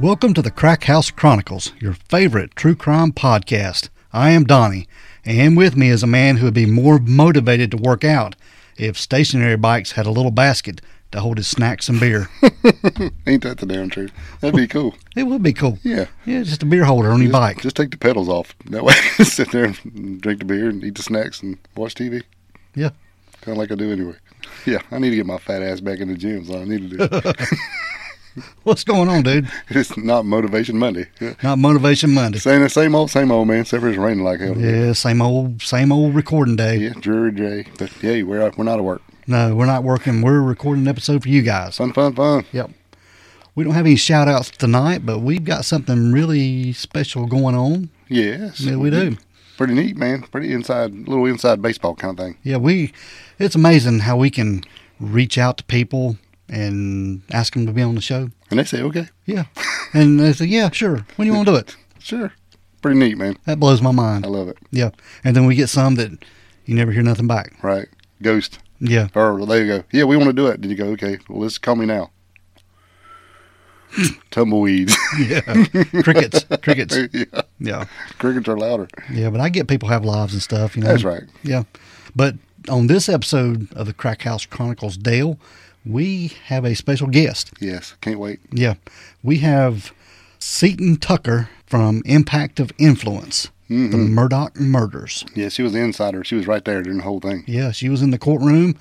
Welcome to the Crack House Chronicles, your favorite true crime podcast. I am Donnie, and with me is a man who would be more motivated to work out if stationary bikes had a little basket to hold his snacks and beer. Ain't that the damn truth? That'd be cool. it would be cool. Yeah. Yeah, just a beer holder on your bike. just take the pedals off. That way, I can sit there and drink the beer and eat the snacks and watch TV. Yeah. Kind of like I do anyway. Yeah, I need to get my fat ass back in the gym. So I need to do. What's going on, dude? it's not motivation Monday. Not Motivation Monday. Same, same old, same old man. Except it's raining like hell. Yeah, same old, same old recording day. Yeah, dreary day. But yeah, we're out, we're not at work. No, we're not working. We're recording an episode for you guys. Fun, fun, fun. Yep. We don't have any shout outs tonight, but we've got something really special going on. Yes. Yeah, we do. Pretty neat, man. Pretty inside, little inside baseball kind of thing. Yeah, we. It's amazing how we can reach out to people and ask them to be on the show. And they say, okay, Yeah, and they say, "Yeah, sure. When do you want to do it?" sure. Pretty neat, man. That blows my mind. I love it. Yeah, and then we get some that you never hear nothing back. Right. Ghost. Yeah, Or there you go. Yeah, we want to do it. Did you go? Okay. Well, let's call me now. Tumbleweeds. yeah. crickets, crickets. yeah. Yeah, Crickets are louder. yeah. But I get people have lives and stuff. You know. That's right. Yeah, but on this episode of the Crack House Chronicles, Dale, we have a special guest. Yes. Can't wait. Yeah, we have Seton Tucker from Impact of Influence, the mm-hmm. Murdaugh Murders. Yeah, she was the insider. She was right there during the whole thing. Yeah, she was in the courtroom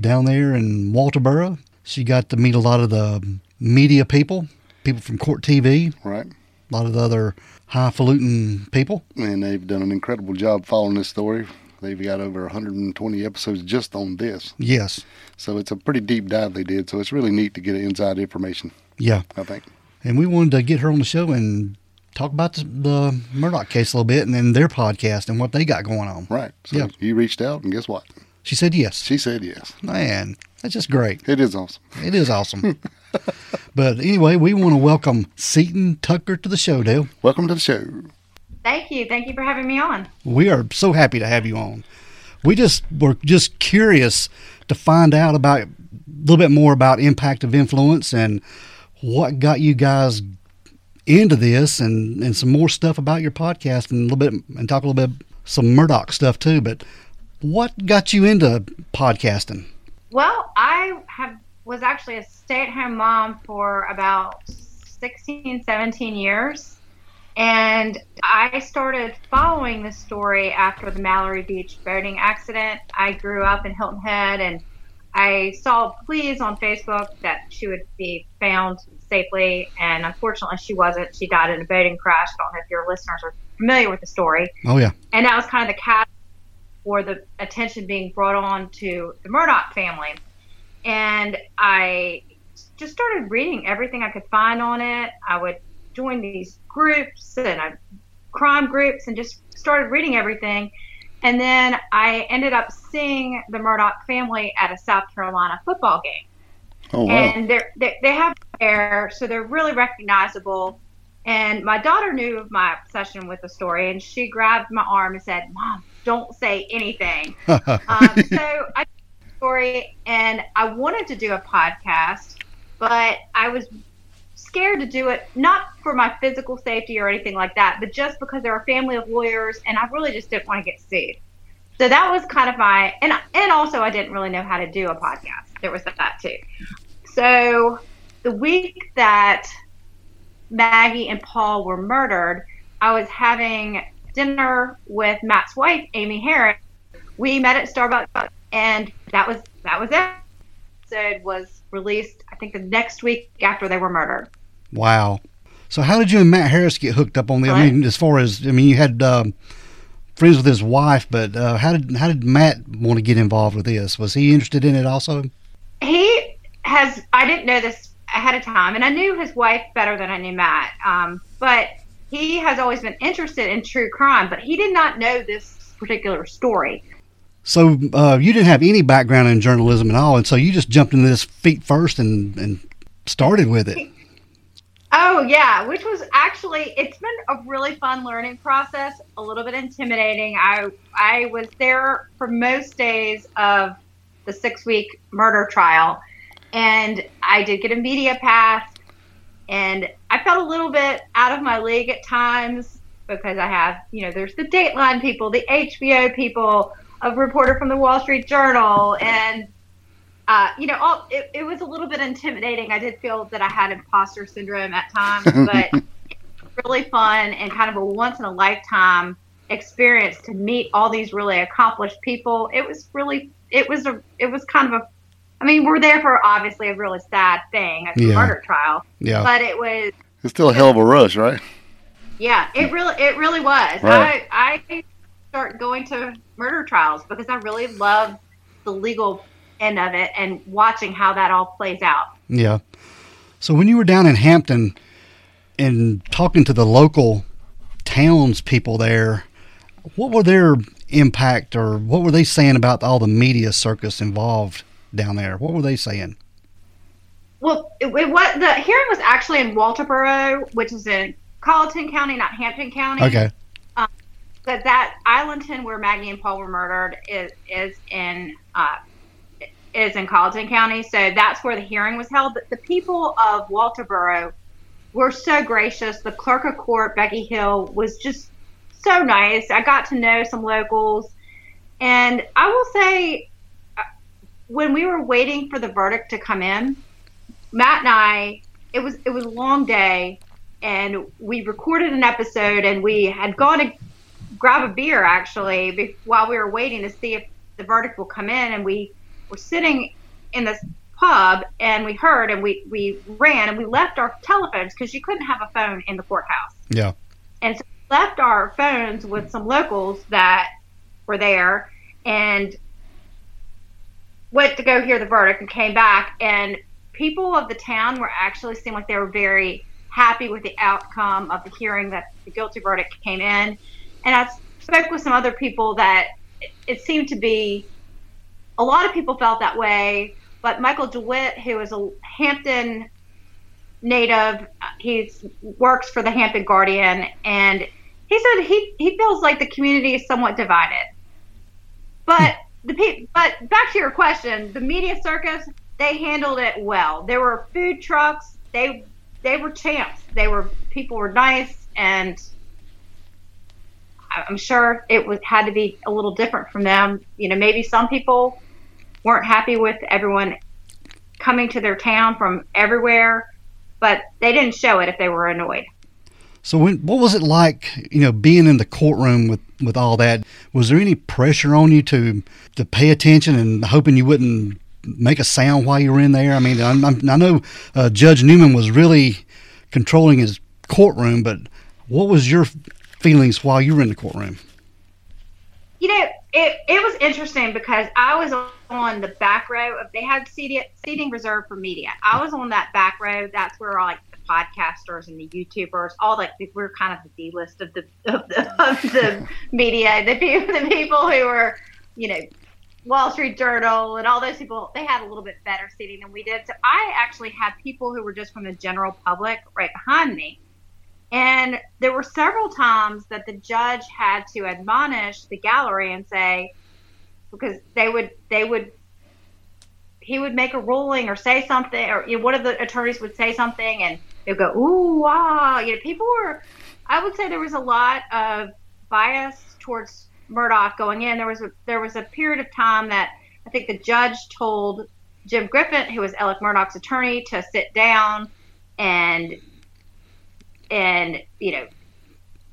down there in Walterboro. She got to meet a lot of the media people, people from Court TV, Right. a lot of the other highfalutin people. And they've done an incredible job following this story. They've got over 120 episodes just on this. Yes, So it's a pretty deep dive they did. So it's really neat to get inside information, yeah. I think. And we wanted to get her on the show and talk about the, the Murdaugh case a little bit and then their podcast and what they got going on. Right. So Yeah. you reached out, and guess what? She said yes. She said yes. Man, that's just great. It is awesome. It is awesome. but anyway, we want to welcome Seton Tucker to the show, Dale. Welcome to the show. Thank you. Thank you for having me on. We are so happy to have you on. We just were just curious to find out about a little bit more about impact of influence and what got you guys into this and, and some more stuff about your podcast and a little bit and talk a little bit some Murdaugh stuff too. But what got you into podcasting? Well, I have was actually a stay-at-home mom for about 16, 17 years. And I started following this story after the Mallory Beach boating accident. I grew up in Hilton Head and I saw pleas on Facebook that she would be found safely. And unfortunately, she wasn't. She died in a boating crash. I don't know if your listeners are familiar with the story. Oh yeah, and that was kind of the catalyst for the attention being brought on to the Murdaugh family. And I just started reading everything I could find on it. I would join these groups and I, crime groups and just started reading everything. And then I ended up seeing the Murdaugh family at a South Carolina football game Oh, wow. and they're, they they have hair, so they're really recognizable. And my daughter knew of my obsession with the story, and she grabbed my arm and said, "Mom, don't say anything." um, so I story, and I wanted to do a podcast, but I was scared to do it not for my physical safety or anything like that, but just because they're a family of lawyers, and I really just didn't want to get sued. So that was kind of my and and also I didn't really know how to do a podcast. There was that too. So the week that Maggie and Paul were murdered, I was having dinner with Matt's wife, Amy Harris. We met at Starbucks, and that was that was it. So it was released, I think, the next week after they were murdered. wow. So how did you and Matt Harris get hooked up on the? I mean, as far as I mean, you had um, friends with his wife, but uh, how did how did Matt want to get involved with this? Was he interested in it also? he has i didn't know this ahead of time and i knew his wife better than i knew matt um, but he has always been interested in true crime but he did not know this particular story So uh, you didn't have any background in journalism at all, and so you just jumped into this feet first and and started with it. oh yeah which was actually it's been a really fun learning process a little bit intimidating i i was there for most days of the six week murder trial and i did get a media pass and I felt a little bit out of my league at times because I have, you know, there's the Dateline people, the HBO people, a reporter from the Wall Street Journal, and uh, you know, all it, it was a little bit intimidating. I did feel that I had imposter syndrome at times, but really fun and kind of a once in a lifetime experience to meet all these really accomplished people. It was really, it was a, it was kind of a, I mean, we're there for obviously a really sad thing, a Yeah. murder trial, Yeah. but it was It's still a hell of a rush, right? yeah, it really it really was. Right. I I start going to murder trials because I really love the legal end of it and watching how that all plays out. Yeah. So when you were down in Hampton and talking to the local townspeople there, what were their impact or what were they saying about all the media circus involved down there? What were they saying? Well, it, it was the hearing was actually in Walterboro, which is in Colleton County, not Hampton County. Okay. But that Islandton where Maggie and Paul were murdered is is in uh, is in Colleton County. So that's where the hearing was held. But the people of Walterboro were so gracious. The clerk of court, Becky Hill, was just so nice. I got to know some locals, and I will say, uh, when we were waiting for the verdict to come in, Matt and I, it was it was a long day, and we recorded an episode, and we had gone to grab a beer actually be- while we were waiting to see if the verdict will come in, and we were sitting in this pub, and we heard, and we we ran, and we left our telephones because you couldn't have a phone in the courthouse. Yeah. And so we left our phones with some locals that were there and went to go hear the verdict and came back. And people of the town were actually seemed like they were very happy with the outcome of the hearing that the guilty verdict came in. And I spoke with some other people that it, seemed to be a lot of people felt that way. But Michael DeWitt, who is a Hampton native. He works for the Hampton Guardian, and he said he he feels like the community is somewhat divided. But hmm. the pe- but back to your question, the media circus they handled it well. There were food trucks. They they were champs. They were people were nice, and I'm sure it was had to be a little different from them. You know, maybe some people weren't happy with everyone coming to their town from everywhere, but they didn't show it if they were annoyed. So when what was it like, you know, being in the courtroom with with all that? Was there any pressure on you to to pay attention and hoping you wouldn't make a sound while you were in there? I mean, I, I'm- I know uh, Judge Newman was really controlling his courtroom, but what was your feelings while you were in the courtroom? You know, it, it was interesting because I was on the back row of they had seating, seating reserved for media. I was on that back row. That's where all like the podcasters and the YouTubers, all like we're kind of the D list of the of the, of the media. The people the people who were, you know, Wall Street Journal and all those people, they had a little bit better seating than we did. So I actually had people who were just from the general public right behind me. And there were several times that the judge had to admonish the gallery and say, because they would, they would, he would make a ruling or say something, or you know, one of the attorneys would say something, and they'd go, "Ooh, wow!" You know, people were. I would say there was a lot of bias towards Murdaugh going in. There was a there was a period of time that I think the judge told Jim Griffin, who was Alec Murdaugh's attorney, to sit down and and you know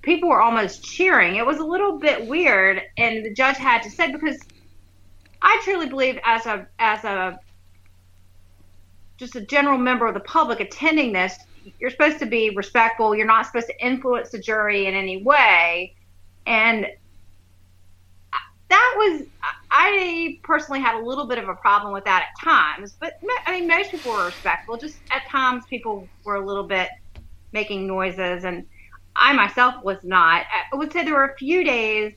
people were almost cheering it was a little bit weird and the judge had to say because i truly believe as a as a just a general member of the public attending this you're supposed to be respectful. You're not supposed to influence the jury in any way. And that was, I personally had a little bit of a problem with that at times. But I mean, most people were respectful. Just at times, people were a little bit making noises. And I myself was not. I would say there were a few days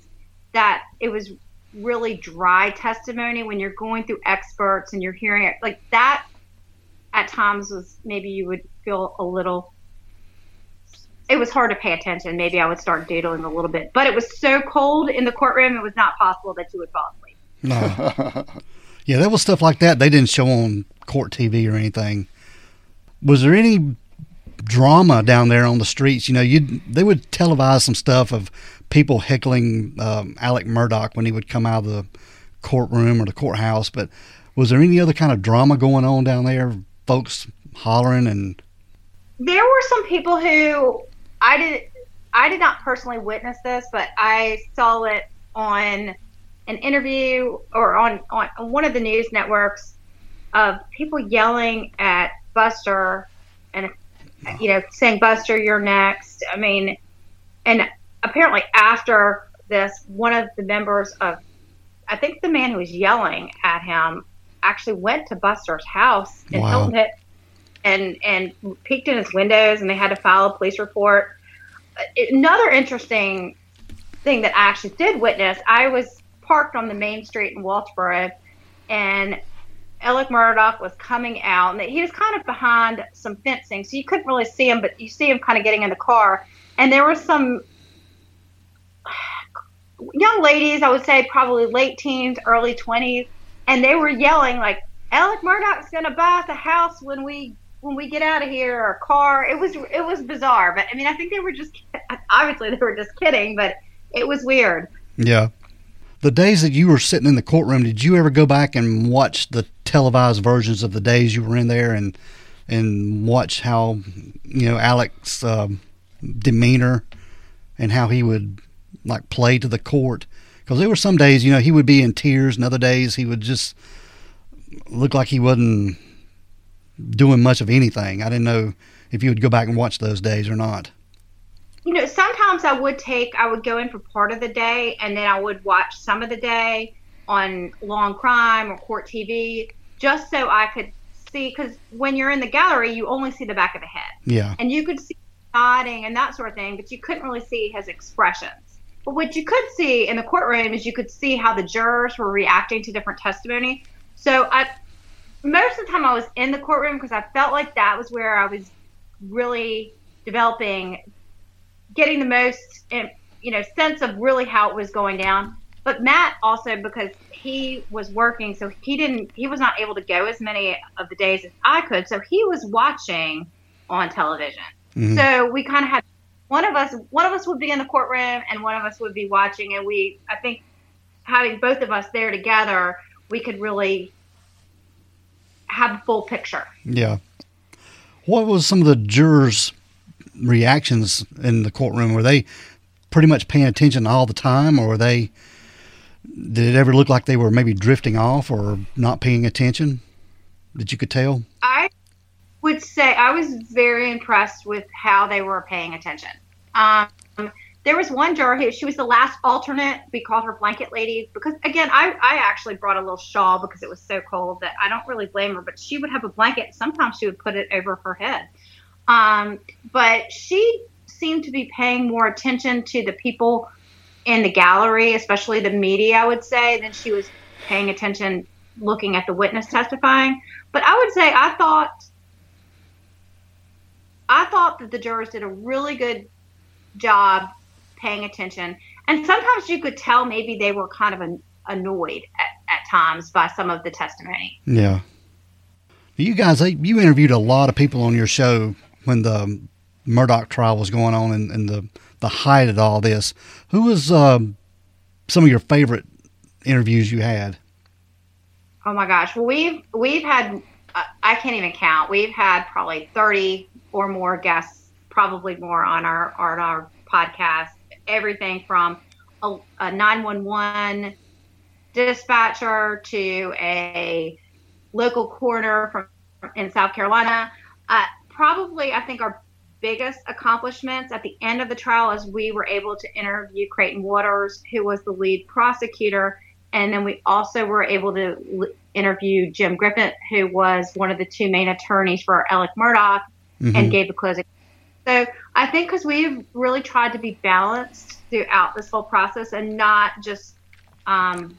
that it was really dry testimony when you're going through experts and you're hearing it like that at times was maybe you would feel a little it was hard to pay attention maybe i would start doodling a little bit but it was so cold in the courtroom it was not possible that you would fall asleep no yeah there was stuff like that they didn't show on court tv or anything was there any drama down there on the streets you know you they would televise some stuff of people heckling um, Alec Murdaugh when he would come out of the courtroom or the courthouse. But was there any other kind of drama going on down there? Folks hollering and. There were some people who I did. I did not personally witness this, but I saw it on an interview or on, on one of the news networks of people yelling at Buster and you know saying Buster, you're next. I mean, and apparently after this, one of the members of, I think the man who was yelling at him actually went to Buster's house in wow. Hilton Head and and peeked in his windows, and they had to file a police report. Uh, another interesting thing that I actually did witness, I was parked on the main street in Walterboro, and Alec Murdaugh was coming out, and he was kind of behind some fencing, so you couldn't really see him, but you see him kind of getting in the car, and there were some young ladies, I would say probably late teens, early 20s, and they were yelling like, Alec Murdaugh's going to buy a house when we when we get out of here or car. It was it was bizarre, but I mean, I think they were just obviously they were just kidding, but it was weird. Yeah. The days that you were sitting in the courtroom, did you ever go back and watch the televised versions of the days you were in there and and watch how you know Alec's um, demeanor and how he would like play to the court? Because there were some days you know he would be in tears and other days he would just look like he wasn't doing much of anything. I didn't know if you would go back and watch those days or not sometimes i would take i would go in for part of the day and then i would watch some of the day on law and crime or court tv just so i could see because when you're in the gallery you only see the back of the head. Yeah. And you could see nodding and that sort of thing but you couldn't really see his expressions. But what you could see in the courtroom is you could see how the jurors were reacting to different testimony. So I, most of the time I was in the courtroom because I felt like that was where I was really developing, getting the most, you know, sense of really how it was going down. But Matt also because he was working, so he didn't, he was not able to go as many of the days as I could. So he was watching on television. Mm-hmm. So we kind of had one of us one of us would be in the courtroom and one of us would be watching and we i think having both of us there together we could really have a full picture yeah what was some of the jurors reactions in the courtroom were they pretty much paying attention all the time or were they did it ever look like they were maybe drifting off or not paying attention that you could tell i would say I was very impressed with how they were paying attention. Um, there was one juror who she was the last alternate. We called her blanket lady because again, I, I actually brought a little shawl because it was so cold that I don't really blame her, but she would have a blanket. Sometimes she would put it over her head. Um, but she seemed to be paying more attention to the people in the gallery, especially the media, I would say, than she was paying attention looking at the witness testifying. But I would say I thought I thought that the jurors did a really good job paying attention. And sometimes you could tell maybe they were kind of an, annoyed at, at times by some of the testimony. Yeah. You guys, you interviewed a lot of people on your show when the Murdaugh trial was going on and, and the, the height of all this. Who was um, some of your favorite interviews you had? Oh my gosh. Well, we've, we've had, uh, I can't even count. We've had probably 30 or more guests, probably more on our on our podcast. Everything from a, a 911 dispatcher to a local coroner from in South Carolina. Uh, probably, I think, our biggest accomplishments at the end of the trial is we were able to interview Creighton Waters, who was the lead prosecutor, and then we also were able to l- interview Jim Griffin, who was one of the two main attorneys for Alec Murdaugh, Mhm. and gave the closing. So I think because we've really tried to be balanced throughout this whole process and not just um,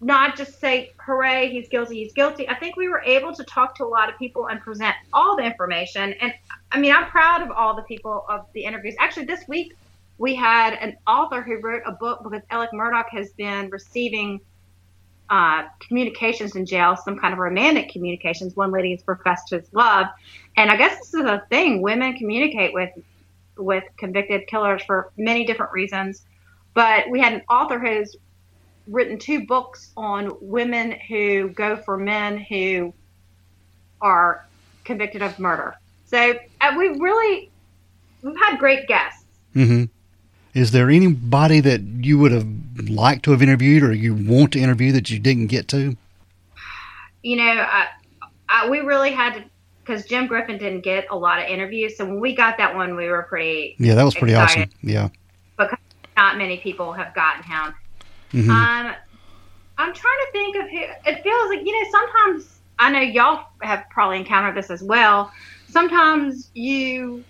not just say hooray he's guilty he's guilty i think we were able to talk to a lot of people and present all the information and i mean i'm proud of all the people of the interviews actually this week we had an author who wrote a book because Alec Murdaugh has been receiving uh, communications in jail, some kind of romantic communications. One lady has professed his love, and I guess this is a thing. Women communicate with with convicted killers for many different reasons. But we had an author who's written two books on women who go for men who are convicted of murder. So uh, we really we've had great guests. Mm-hmm. Is there anybody that you would have liked to have interviewed or you want to interview that you didn't get to? You know, I, I, we really had to because Jim Griffin didn't get a lot of interviews. So when we got that one, we were pretty. Yeah, that was pretty awesome. Yeah. Because not many people have gotten him. Hmm Um, I'm trying to think of who. It feels like you know. Sometimes I know y'all have probably encountered this as well. Sometimes you,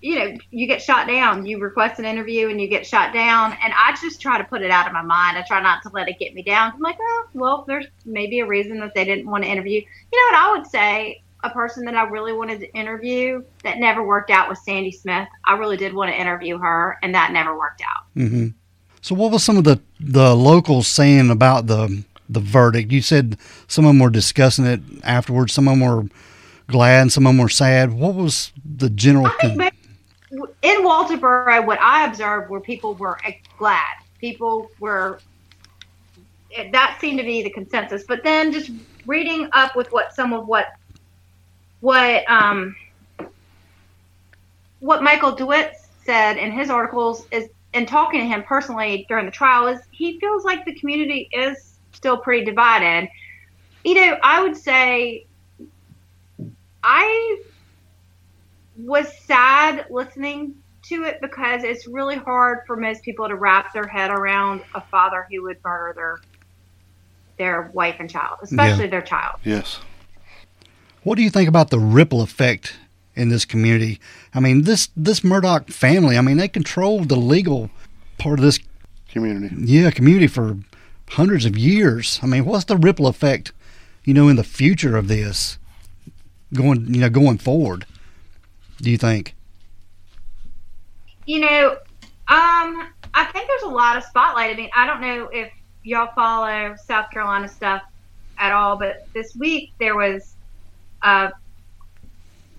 you know, you get shot down. You request an interview and you get shot down, and I just try to put it out of my mind. I try not to let it get me down. I'm like, oh, well, there's maybe a reason that they didn't want to interview. You know what I would say? A person that I really wanted to interview that never worked out was Sandy Smith. I really did want to interview her, and that never worked out. hmm So, what was some of the the locals saying about the the verdict? You said some of them were discussing it afterwards. Some of them were glad, and some of them were sad. What was the general? Con- in Walterboro, what I observed were people were glad. People were. That seemed to be the consensus. But then, just reading up with what some of what, what um, what Michael DeWitt said in his articles is, and talking to him personally during the trial, is he feels like the community is still pretty divided. You know, I would say, I was sad listening to it because it's really hard for most people to wrap their head around a father who would murder their their wife and child, especially their child. Yes. what do you think about the ripple effect in this community? I mean, this this Murdaugh family. I mean, they controlled the legal part of this Community. yeah community for hundreds of years. I mean, what's the ripple effect? You know, in the future of this, going you know going forward. Do you think? You know, um, I think there's a lot of spotlight. I mean, I don't know if y'all follow South Carolina stuff at all, but this week there was a,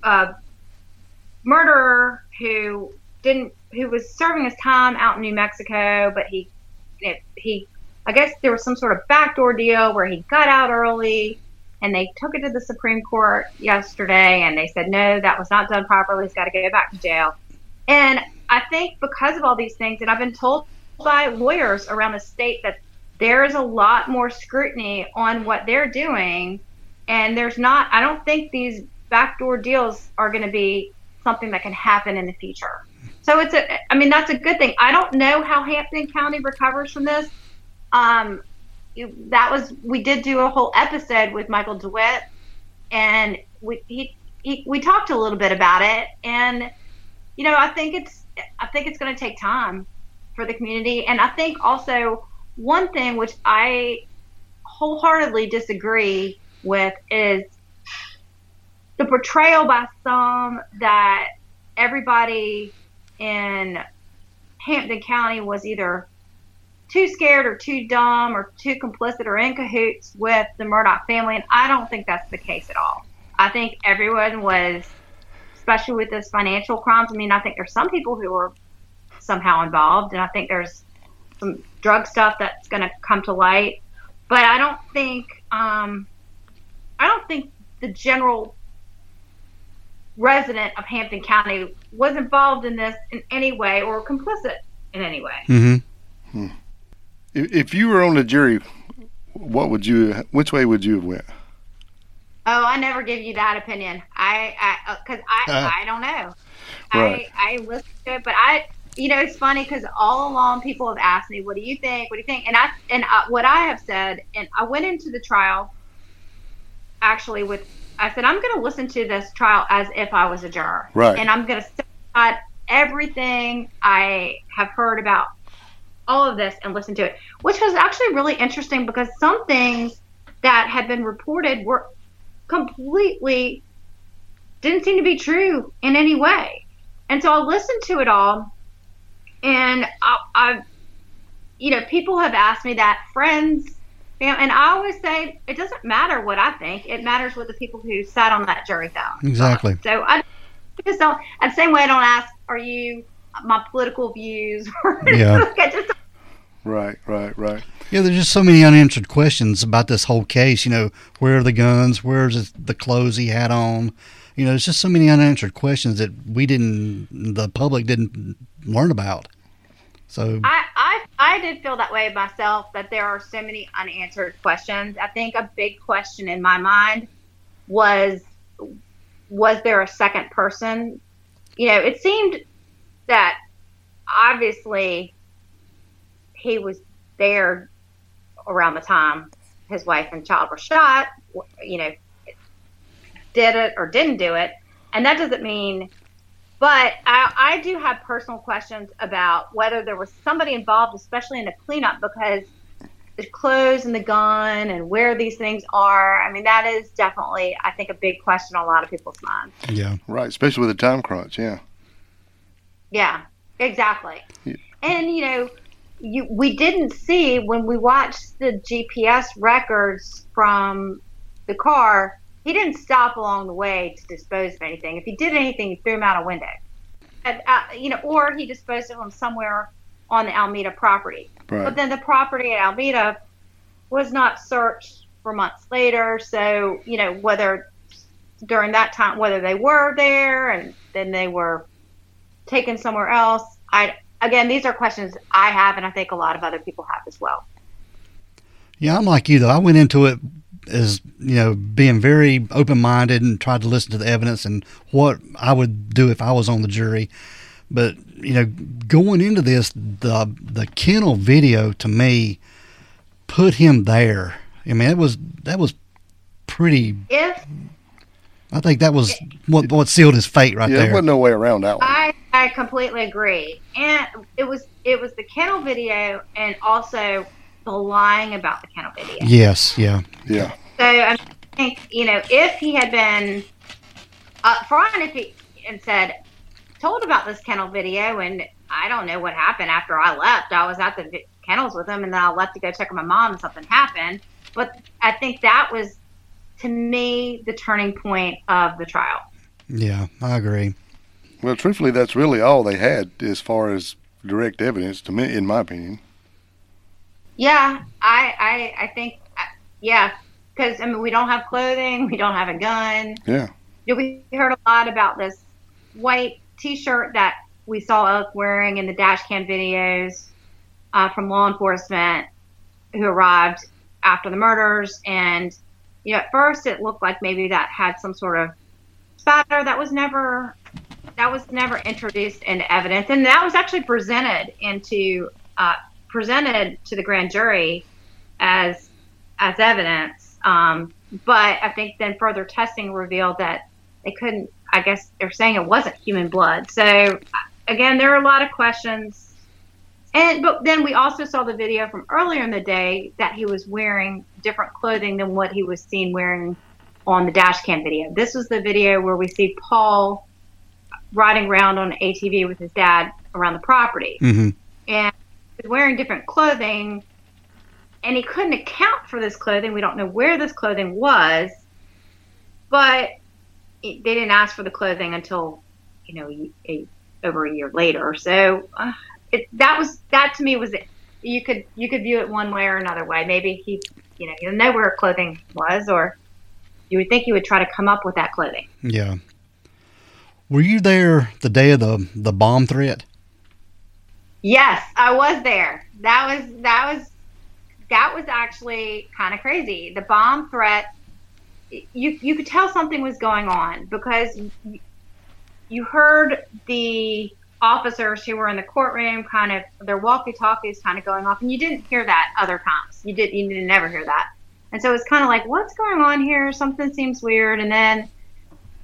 a murderer who didn't who was serving his time out in New Mexico, but he he I guess there was some sort of backdoor deal where he got out early and they took it to the Supreme Court yesterday and they said no, that was not done properly. He's got to go back to jail. And I think because of all these things, and I've been told by lawyers around the state that there is a lot more scrutiny on what they're doing, and there's not. I don't think these backdoor deals are going to be something that can happen in the future. So it's a. I mean, that's a good thing. I don't know how Hampton County recovers from this. Um, that was we did do a whole episode with Michael DeWitt, and we he, he we talked a little bit about it, and you know, I think it's I think it's going to take time for the community, and I think also one thing which I wholeheartedly disagree with is the portrayal by some that everybody in Hampton County was either too scared or too dumb or too complicit or in cahoots with the Murdaugh family, and I don't think that's the case at all. I think everyone was especially with this financial crimes. I mean, I think there's some people who are somehow involved, and I think there's some drug stuff that's going to come to light. But I don't think, um, I don't think the general resident of Hampton County was involved in this in any way or complicit in any way. Mm-hmm. If, if you were on the jury, what would you? Which way would you have went? Oh, I never give you that opinion. I, I, because I, Uh. I don't know. Right. I, I listen to it, but I, you know, it's funny because all along people have asked me, "What do you think? What do you think?" And I, and I, what I have said, and I went into the trial actually with, I said, I'm going to listen to this trial as if I was a juror, Right. And I'm going to set aside everything I have heard about all of this and listen to it, which was actually really interesting because some things that had been reported were completely didn't seem to be true in any way. And so I listened to it all, and I, I you know, people have asked me that, friends, fam- and I always say it doesn't matter what I think; it matters what the people who sat on that jury thought. Exactly. So I just don't. And the same way, I don't ask, "Are you my political views?" Yeah. I just Right, right, right. Yeah, there's just so many unanswered questions about this whole case. You know, where are the guns? Where's the clothes he had on? You know, there's just so many unanswered questions that we didn't, the public didn't learn about. So, I, I I did feel that way myself that there are so many unanswered questions. I think a big question in my mind was was there a second person? You know, it seemed that obviously he was there around the time his wife and child were shot, you know, did it or didn't do it. And that doesn't mean but I, I do have personal questions about whether there was somebody involved, especially in the cleanup, because the clothes and the gun and where these things are. I mean, that is definitely, I think, a big question on a lot of people's minds. yeah. Right, especially with the time crunch, yeah. Yeah, exactly. Yeah. And you know, you we didn't see when we watched the GPS records from the car. He didn't stop along the way to dispose of anything. If he did anything, he threw them out a window. And, uh, you know, or he disposed of them somewhere on the Alameda property. Right. But then the property at Alameda was not searched for months later. So, you know, whether during that time, whether they were there and then they were taken somewhere else, I, again, these are questions I have, and I think a lot of other people have as well. Yeah, I'm like you though. I went into it as you know being very open minded and tried to listen to the evidence and what I would do if I was on the jury. But you know, going into this, the the kennel video to me put him there. I mean, it was that was pretty. If I think that was what what sealed his fate right yeah, there there. wasn't no way around that one. I, I completely agree, and it was it was the kennel video, and also the lying about the kennel video. Yes, yeah, yeah. So I think you know if he had been upfront, if he and said told about this kennel video, and I don't know what happened after I left. I was at the kennels with him, and then I left to go check on my mom, and something happened. But I think that was to me the turning point of the trial. yeah. I agree. Well, truthfully, that's really all they had as far as direct evidence, to me, in my opinion. Yeah, I I, I think uh, yeah, because I mean we don't have clothing, we don't have a gun. Yeah. You know, we heard a lot about this white T-shirt that we saw Elk wearing in the dash cam videos uh, from law enforcement who arrived after the murders, and you know at first it looked like maybe that had some sort of spatter that was never that was never introduced into evidence, and that was actually presented into uh, presented to the grand jury as as evidence. Um, but I think then further testing revealed that they couldn't. I guess they're saying it wasn't human blood. So again, there are a lot of questions. And but then we also saw the video from earlier in the day that he was wearing different clothing than what he was seen wearing on the dash cam video. This was the video where we see Paul riding around on an ATV with his dad around the property hmm and was wearing different clothing and he couldn't account for this clothing. We don't know where this clothing was but they didn't ask for the clothing until you know a, a, over a year later. So uh, it, that was that to me was you could you could view it one way or another way. Maybe he you know didn't know where clothing was or you would think he would try to come up with that clothing. Yeah. Were you there the day of the the bomb threat? Yes, I was there. That was that was that was actually kind of crazy. The bomb threat you you could tell something was going on because you, heard the officers who were in the courtroom kind of their walkie talkies kind of going off, and you didn't hear that other times. You did you didn't never hear that, and so it's kind of like what's going on here? Something seems weird, and then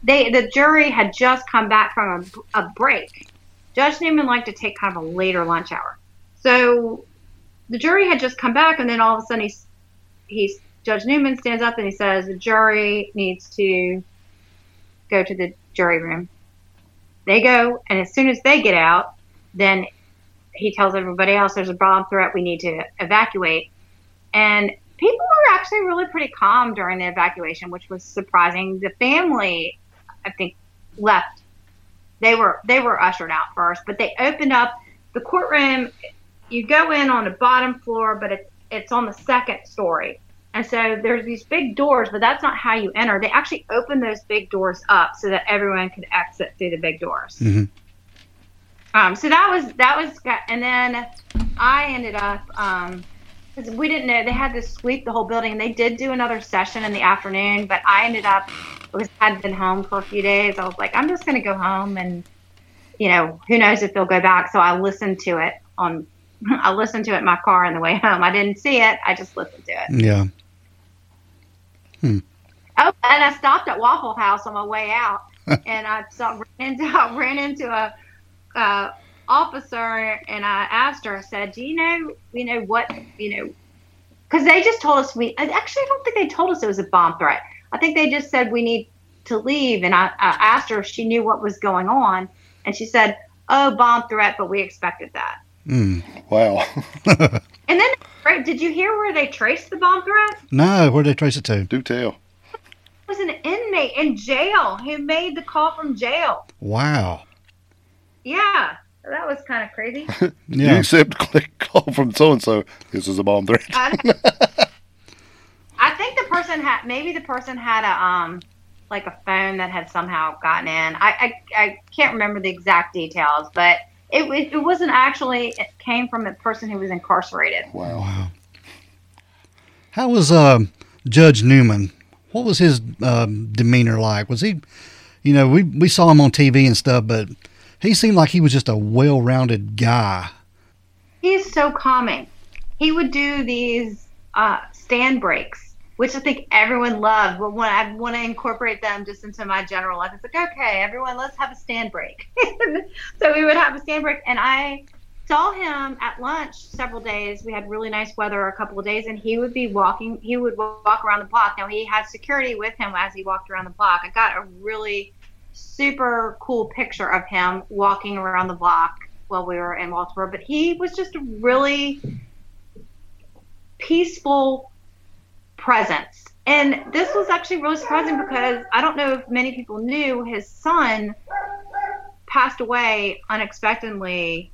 they the jury had just come back from a, a break. Judge Newman liked to take kind of a later lunch hour, so the jury had just come back, and then all of a sudden he's he's Judge Newman stands up and he says the jury needs to go to the jury room. They go, and as soon as they get out, then he tells everybody else there's a bomb threat. We need to evacuate. And people were actually really pretty calm during the evacuation, which was surprising. The family, I think, left. They were they were ushered out first, but they opened up the courtroom. You go in on the bottom floor, but it's it's on the second story. And so there's these big doors, but that's not how you enter. They actually open those big doors up so that everyone could exit through the big doors. Mm-hmm. Um, so that was that was, and then I ended up because um, we didn't know they had to sweep the whole building. And they did do another session in the afternoon, but I ended up was had been home for a few days. I was like, I'm just going to go home, and you know, who knows if they'll go back. So I listened to it on. I listened to it in my car on the way home. I didn't see it. I just listened to it. Yeah. Hmm. Oh, and I stopped at Waffle House on my way out, and I saw ran into I ran into a uh, officer, and I asked her. I said, "Do you know, you know what, you know?" Because they just told us we actually I don't think they told us it was a bomb threat. I think they just said we need to leave, and I, I asked her if she knew what was going on, and she said, "Oh, bomb threat, but we expected that." Mm. Wow. and then Right. Did you hear where they traced the bomb threat? No, where did they trace it to? Do tell. It was an inmate in jail who made the call from jail. Wow. Yeah, that was kind of crazy. yeah. You accept click call from so and so. This is a bomb threat. Think the person had maybe the person had a um like a phone that had somehow gotten in. I I, I can't remember the exact details, but it, it wasn't actually. It came from a person who was incarcerated. Wow. wow. How was uh, Judge Newman? What was his um, demeanor like? Was he, you know, we we saw him on TV and stuff, but he seemed like he was just a well-rounded guy. He's so calming. He would do these uh, stand breaks which I think everyone loved. But when I want to incorporate them just into my general life, it's like, okay, everyone, let's have a stand break. so we would have a stand break, and I saw him at lunch several days. We had really nice weather a couple of days, and he would be walking. He would walk around the block. Now he had security with him as he walked around the block. I got a really super cool picture of him walking around the block while we were in Walterboro. But he was just a really peaceful presence. And this was actually really surprising because I don't know if many people knew his son passed away unexpectedly.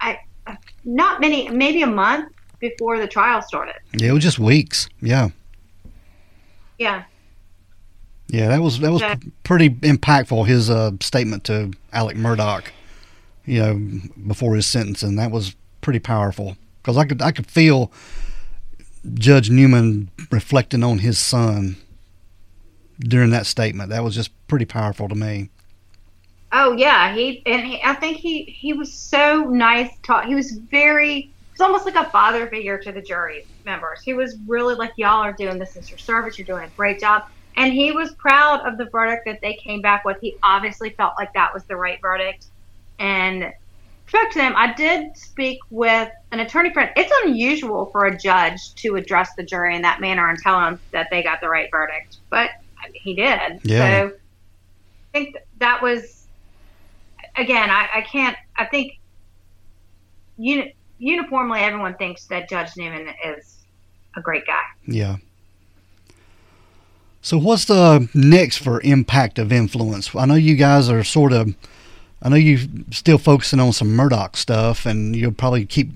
I, I not many, maybe a month before the trial started. Yeah, it was just weeks. Yeah. Yeah. Yeah, that was that was pretty impactful. His uh, statement to Alec Murdaugh, you know, before his sentencing, that was pretty powerful because I could I could feel Judge Newman reflecting on his son during that statement. That was just pretty powerful to me. Oh yeah, he and he, I think he he was so nice. Talk. He was very. It's almost like a father figure to the jury members. He was really like, y'all are doing this as your service. You're doing a great job. And he was proud of the verdict that they came back with. He obviously felt like that was the right verdict. And spoke to them. I did speak with an attorney friend. It's unusual for a judge to address the jury in that manner and tell them that they got the right verdict, but he did. Yeah. So I think that was, again, I, I can't, I think uni- uniformly everyone thinks that Judge Newman is a great guy. Yeah. So what's the next for impact of influence? I know you guys are sort of I know you're still focusing on some Murdaugh stuff, and you'll probably keep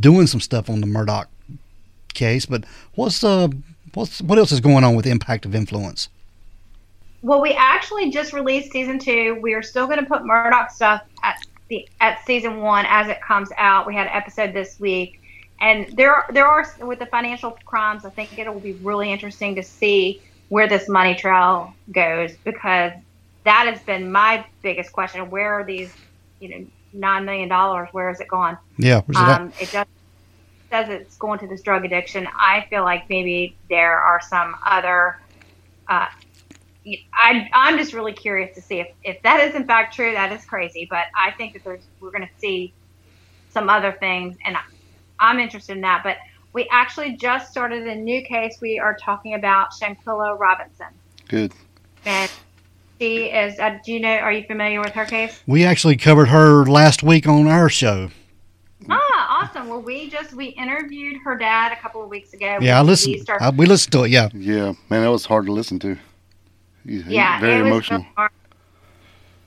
doing some stuff on the Murdaugh case. But what's uh, what's what else is going on with Impact of Influence? Well, we actually just released season two. We are still going to put Murdaugh stuff at the at season one as it comes out. We had an episode this week, and there are, there are with the financial crimes. I think it will be really interesting to see where this money trail goes because that has been my biggest question. Where are these, you know, nine million dollars? Where is it gone? Yeah. it? Um, it just says it's going to this drug addiction. I feel like maybe there are some other. Uh, I, I'm just really curious to see if, if that is in fact true. That is crazy, but I think that there's we're going to see some other things, and I- I'm interested in that. But we actually just started a new case. We are talking about Shanquella Robinson, Good. and she is. Uh, do you know? Are you familiar with her case? We actually covered her last week on our show. Ah, awesome. Well, we just we interviewed her dad a couple of weeks ago. Yeah, I We listened. started- I, we listened to it. Yeah. Yeah, man, that was hard to listen to. He's, he's yeah, very it was emotional. really hard.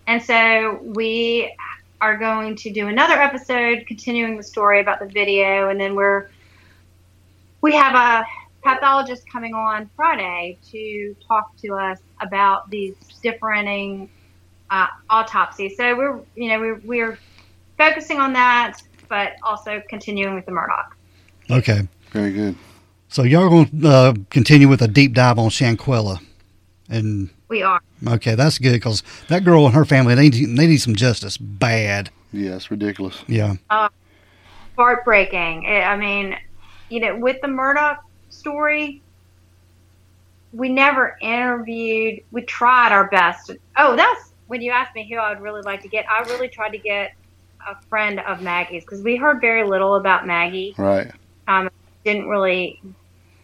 And so we are going to do another episode continuing the story about the video, and then we're we have a pathologist coming on Friday to talk to us about these differing uh, autopsies. So we're you know we're we're focusing on that, but also continuing with the Murdaugh. Okay. Very good. So y'all going to uh, continue with a deep dive on Shanquella, and We are. okay, that's good because that girl and her family they need, they need some justice bad. Yeah, it's ridiculous. Yeah. heartbreaking. It, I mean, you know, with the Murdaugh story, we never interviewed. We tried our best. Oh, that's when you asked me who I would really like to get. I really tried to get a friend of Maggie's because we heard very little about Maggie. Right. Um, didn't really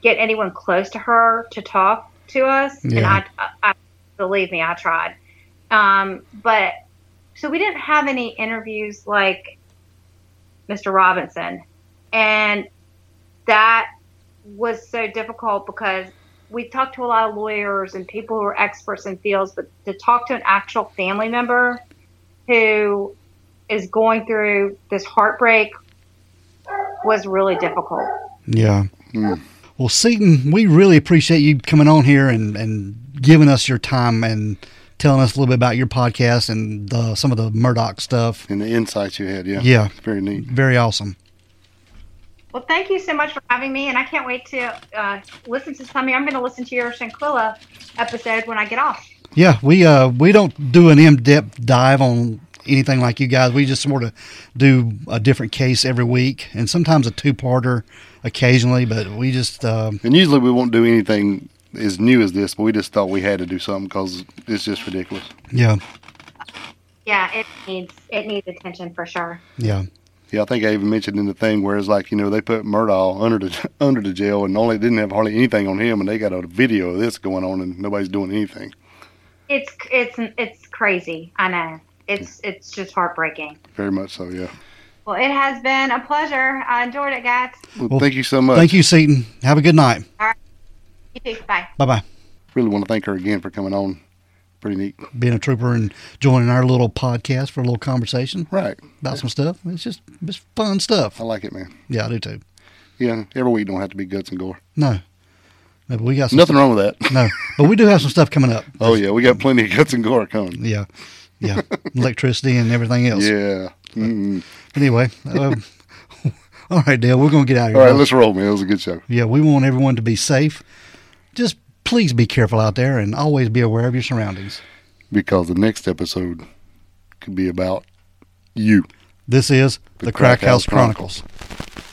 get anyone close to her to talk to us, and Yeah. I, I, believe me, I tried. Um, but so we didn't have any interviews like Mr. Robinson, and that was so difficult because we talked to a lot of lawyers and people who are experts in fields, but to talk to an actual family member who is going through this heartbreak was really difficult. Yeah. Mm. Well, Seton, we really appreciate you coming on here and, and giving us your time and telling us a little bit about your podcast and the, some of the Murdaugh stuff. And the insights you had, yeah. Yeah. It's very neat. Very awesome. Well, thank you so much for having me, and I can't wait to uh, listen to some. I'm going to listen to your Shanquella episode when I get off. Yeah, we uh we don't do an in-depth dive on anything like you guys. We just sort of do a different case every week, and sometimes a two-parter occasionally. But we just uh, And usually we won't do anything as new as this, but we just thought we had to do something because it's just ridiculous. yeah Yeah, it needs it needs attention for sure. yeah Yeah, I think I even mentioned in the thing where it's like you know they put Murdaugh under the under the jail and only didn't have hardly anything on him, and they got a video of this going on and nobody's doing anything. It's it's it's crazy. I know. It's it's just heartbreaking. Very much so. Yeah. Well, it has been a pleasure. I enjoyed it, guys. Well, Well, thank you so much. thank you, Seton. Have a good night. All right. You too. Bye. Bye bye. Really want to thank her again for coming on. Pretty neat. Being a trooper and joining our little podcast for a little conversation Right. about some stuff. It's just it's fun stuff. I like it, man. Yeah, I do too. Yeah. Every week don't have to be guts and gore. No, no, but we got some Nothing wrong with that. No, but we do have some stuff coming up. Oh yeah, we got plenty of guts and gore coming. Yeah, yeah, electricity and everything else. Yeah. mm Anyway, um, all right, Dale, we're gonna get out of here. All right, let's roll, man. It was a good show. yeah, we want everyone to be safe. Just please be careful out there and always be aware of your surroundings. Because the next episode could be about you. This is the, The Crack, Crack House House Chronicles. Chronicles.